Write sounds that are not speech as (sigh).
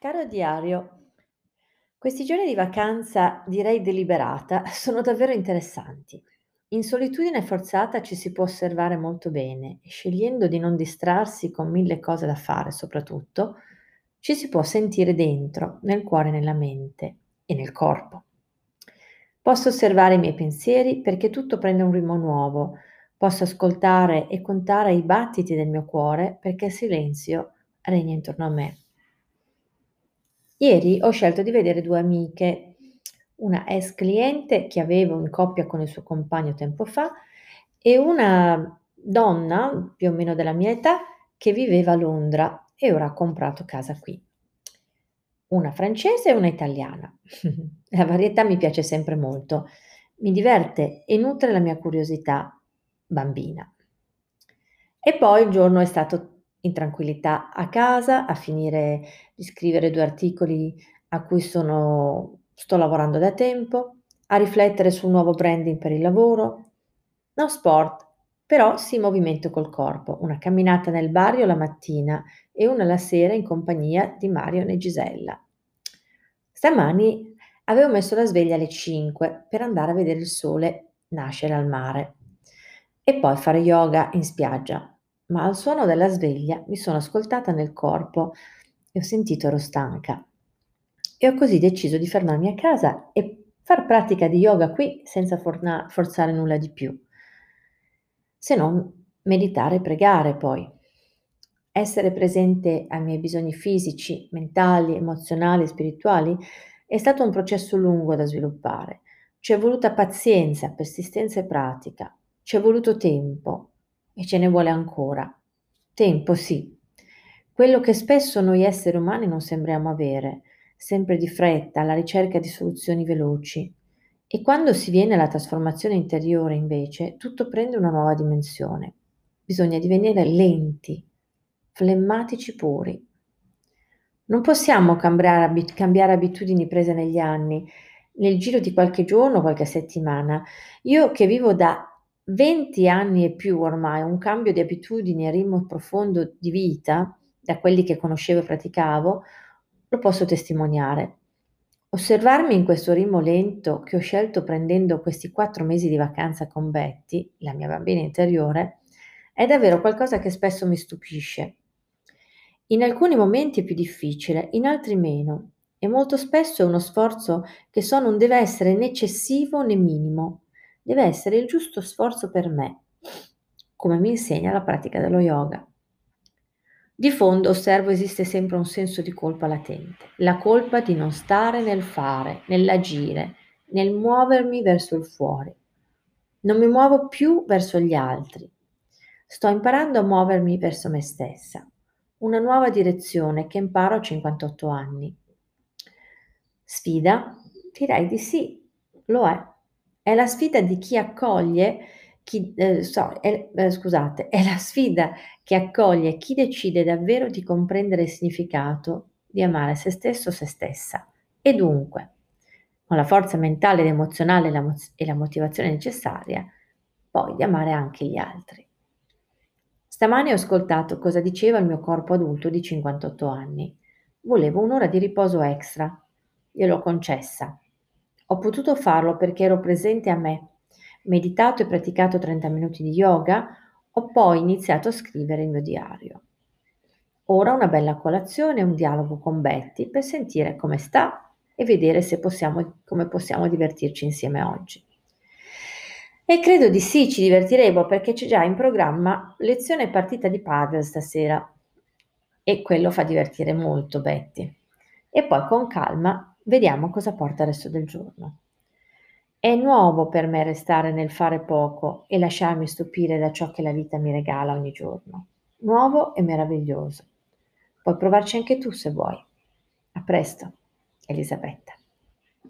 Caro diario, questi giorni di vacanza, direi deliberata, (laughs) sono davvero interessanti. In solitudine forzata ci si può osservare molto bene e scegliendo di non distrarsi con mille cose da fare, soprattutto, ci si può sentire dentro, nel cuore, nella mente e nel corpo. Posso osservare i miei pensieri perché tutto prende un ritmo nuovo. Posso ascoltare e contare i battiti del mio cuore perché il silenzio regna intorno a me. Ieri ho scelto di vedere due amiche, una ex cliente che avevo in coppia con il suo compagno tempo fa e una donna più o meno della mia età che viveva a Londra e ora ha comprato casa qui. Una francese e una italiana. (laughs) la varietà mi piace sempre molto, mi diverte e nutre la mia curiosità bambina. E poi il giorno è stato in tranquillità a casa, a finire di scrivere due articoli a cui sono, sto lavorando da tempo, a riflettere sul nuovo branding per il lavoro. No sport, però sì movimento col corpo, una camminata nel barrio la mattina e una la sera in compagnia di Mario e Gisella. Stamani avevo messo la sveglia alle 5 per andare a vedere il sole nascere al mare e poi fare yoga in spiaggia ma al suono della sveglia mi sono ascoltata nel corpo e ho sentito ero stanca. E ho così deciso di fermarmi a casa e far pratica di yoga qui senza forna- forzare nulla di più. Se non meditare e pregare poi. Essere presente ai miei bisogni fisici, mentali, emozionali e spirituali è stato un processo lungo da sviluppare. Ci è voluta pazienza, persistenza e pratica. Ci è voluto tempo, e ce ne vuole ancora. Tempo, sì. Quello che spesso noi esseri umani non sembriamo avere, sempre di fretta, alla ricerca di soluzioni veloci. E quando si viene alla trasformazione interiore, invece, tutto prende una nuova dimensione. Bisogna divenire lenti, flemmatici puri. Non possiamo cambiare, cambiare abitudini prese negli anni, nel giro di qualche giorno, qualche settimana. Io che vivo da 20 anni e più ormai, un cambio di abitudini e ritmo profondo di vita, da quelli che conoscevo e praticavo, lo posso testimoniare. Osservarmi in questo ritmo lento che ho scelto prendendo questi quattro mesi di vacanza con Betty, la mia bambina interiore, è davvero qualcosa che spesso mi stupisce. In alcuni momenti è più difficile, in altri meno, e molto spesso è uno sforzo che so non deve essere né eccessivo né minimo, deve essere il giusto sforzo per me, come mi insegna la pratica dello yoga. Di fondo osservo esiste sempre un senso di colpa latente, la colpa di non stare nel fare, nell'agire, nel muovermi verso il fuori. Non mi muovo più verso gli altri. Sto imparando a muovermi verso me stessa, una nuova direzione che imparo a 58 anni. Sfida? Direi di sì, lo è. È la sfida di chi accoglie, chi, eh, so, è, eh, scusate, è la sfida che accoglie chi decide davvero di comprendere il significato di amare se stesso o se stessa. E dunque, con la forza mentale ed emozionale e la, mo- e la motivazione necessaria, poi di amare anche gli altri. Stamani ho ascoltato cosa diceva il mio corpo adulto di 58 anni. Volevo un'ora di riposo extra. Gliel'ho concessa ho potuto farlo perché ero presente a me, meditato e praticato 30 minuti di yoga, ho poi iniziato a scrivere il mio diario. Ora una bella colazione e un dialogo con Betty per sentire come sta e vedere se possiamo, come possiamo divertirci insieme oggi. E credo di sì, ci divertiremo perché c'è già in programma lezione partita di padel stasera e quello fa divertire molto Betty. E poi con calma Vediamo cosa porta il resto del giorno. È nuovo per me restare nel fare poco e lasciarmi stupire da ciò che la vita mi regala ogni giorno. Nuovo e meraviglioso. Puoi provarci anche tu se vuoi. A presto, Elisabetta.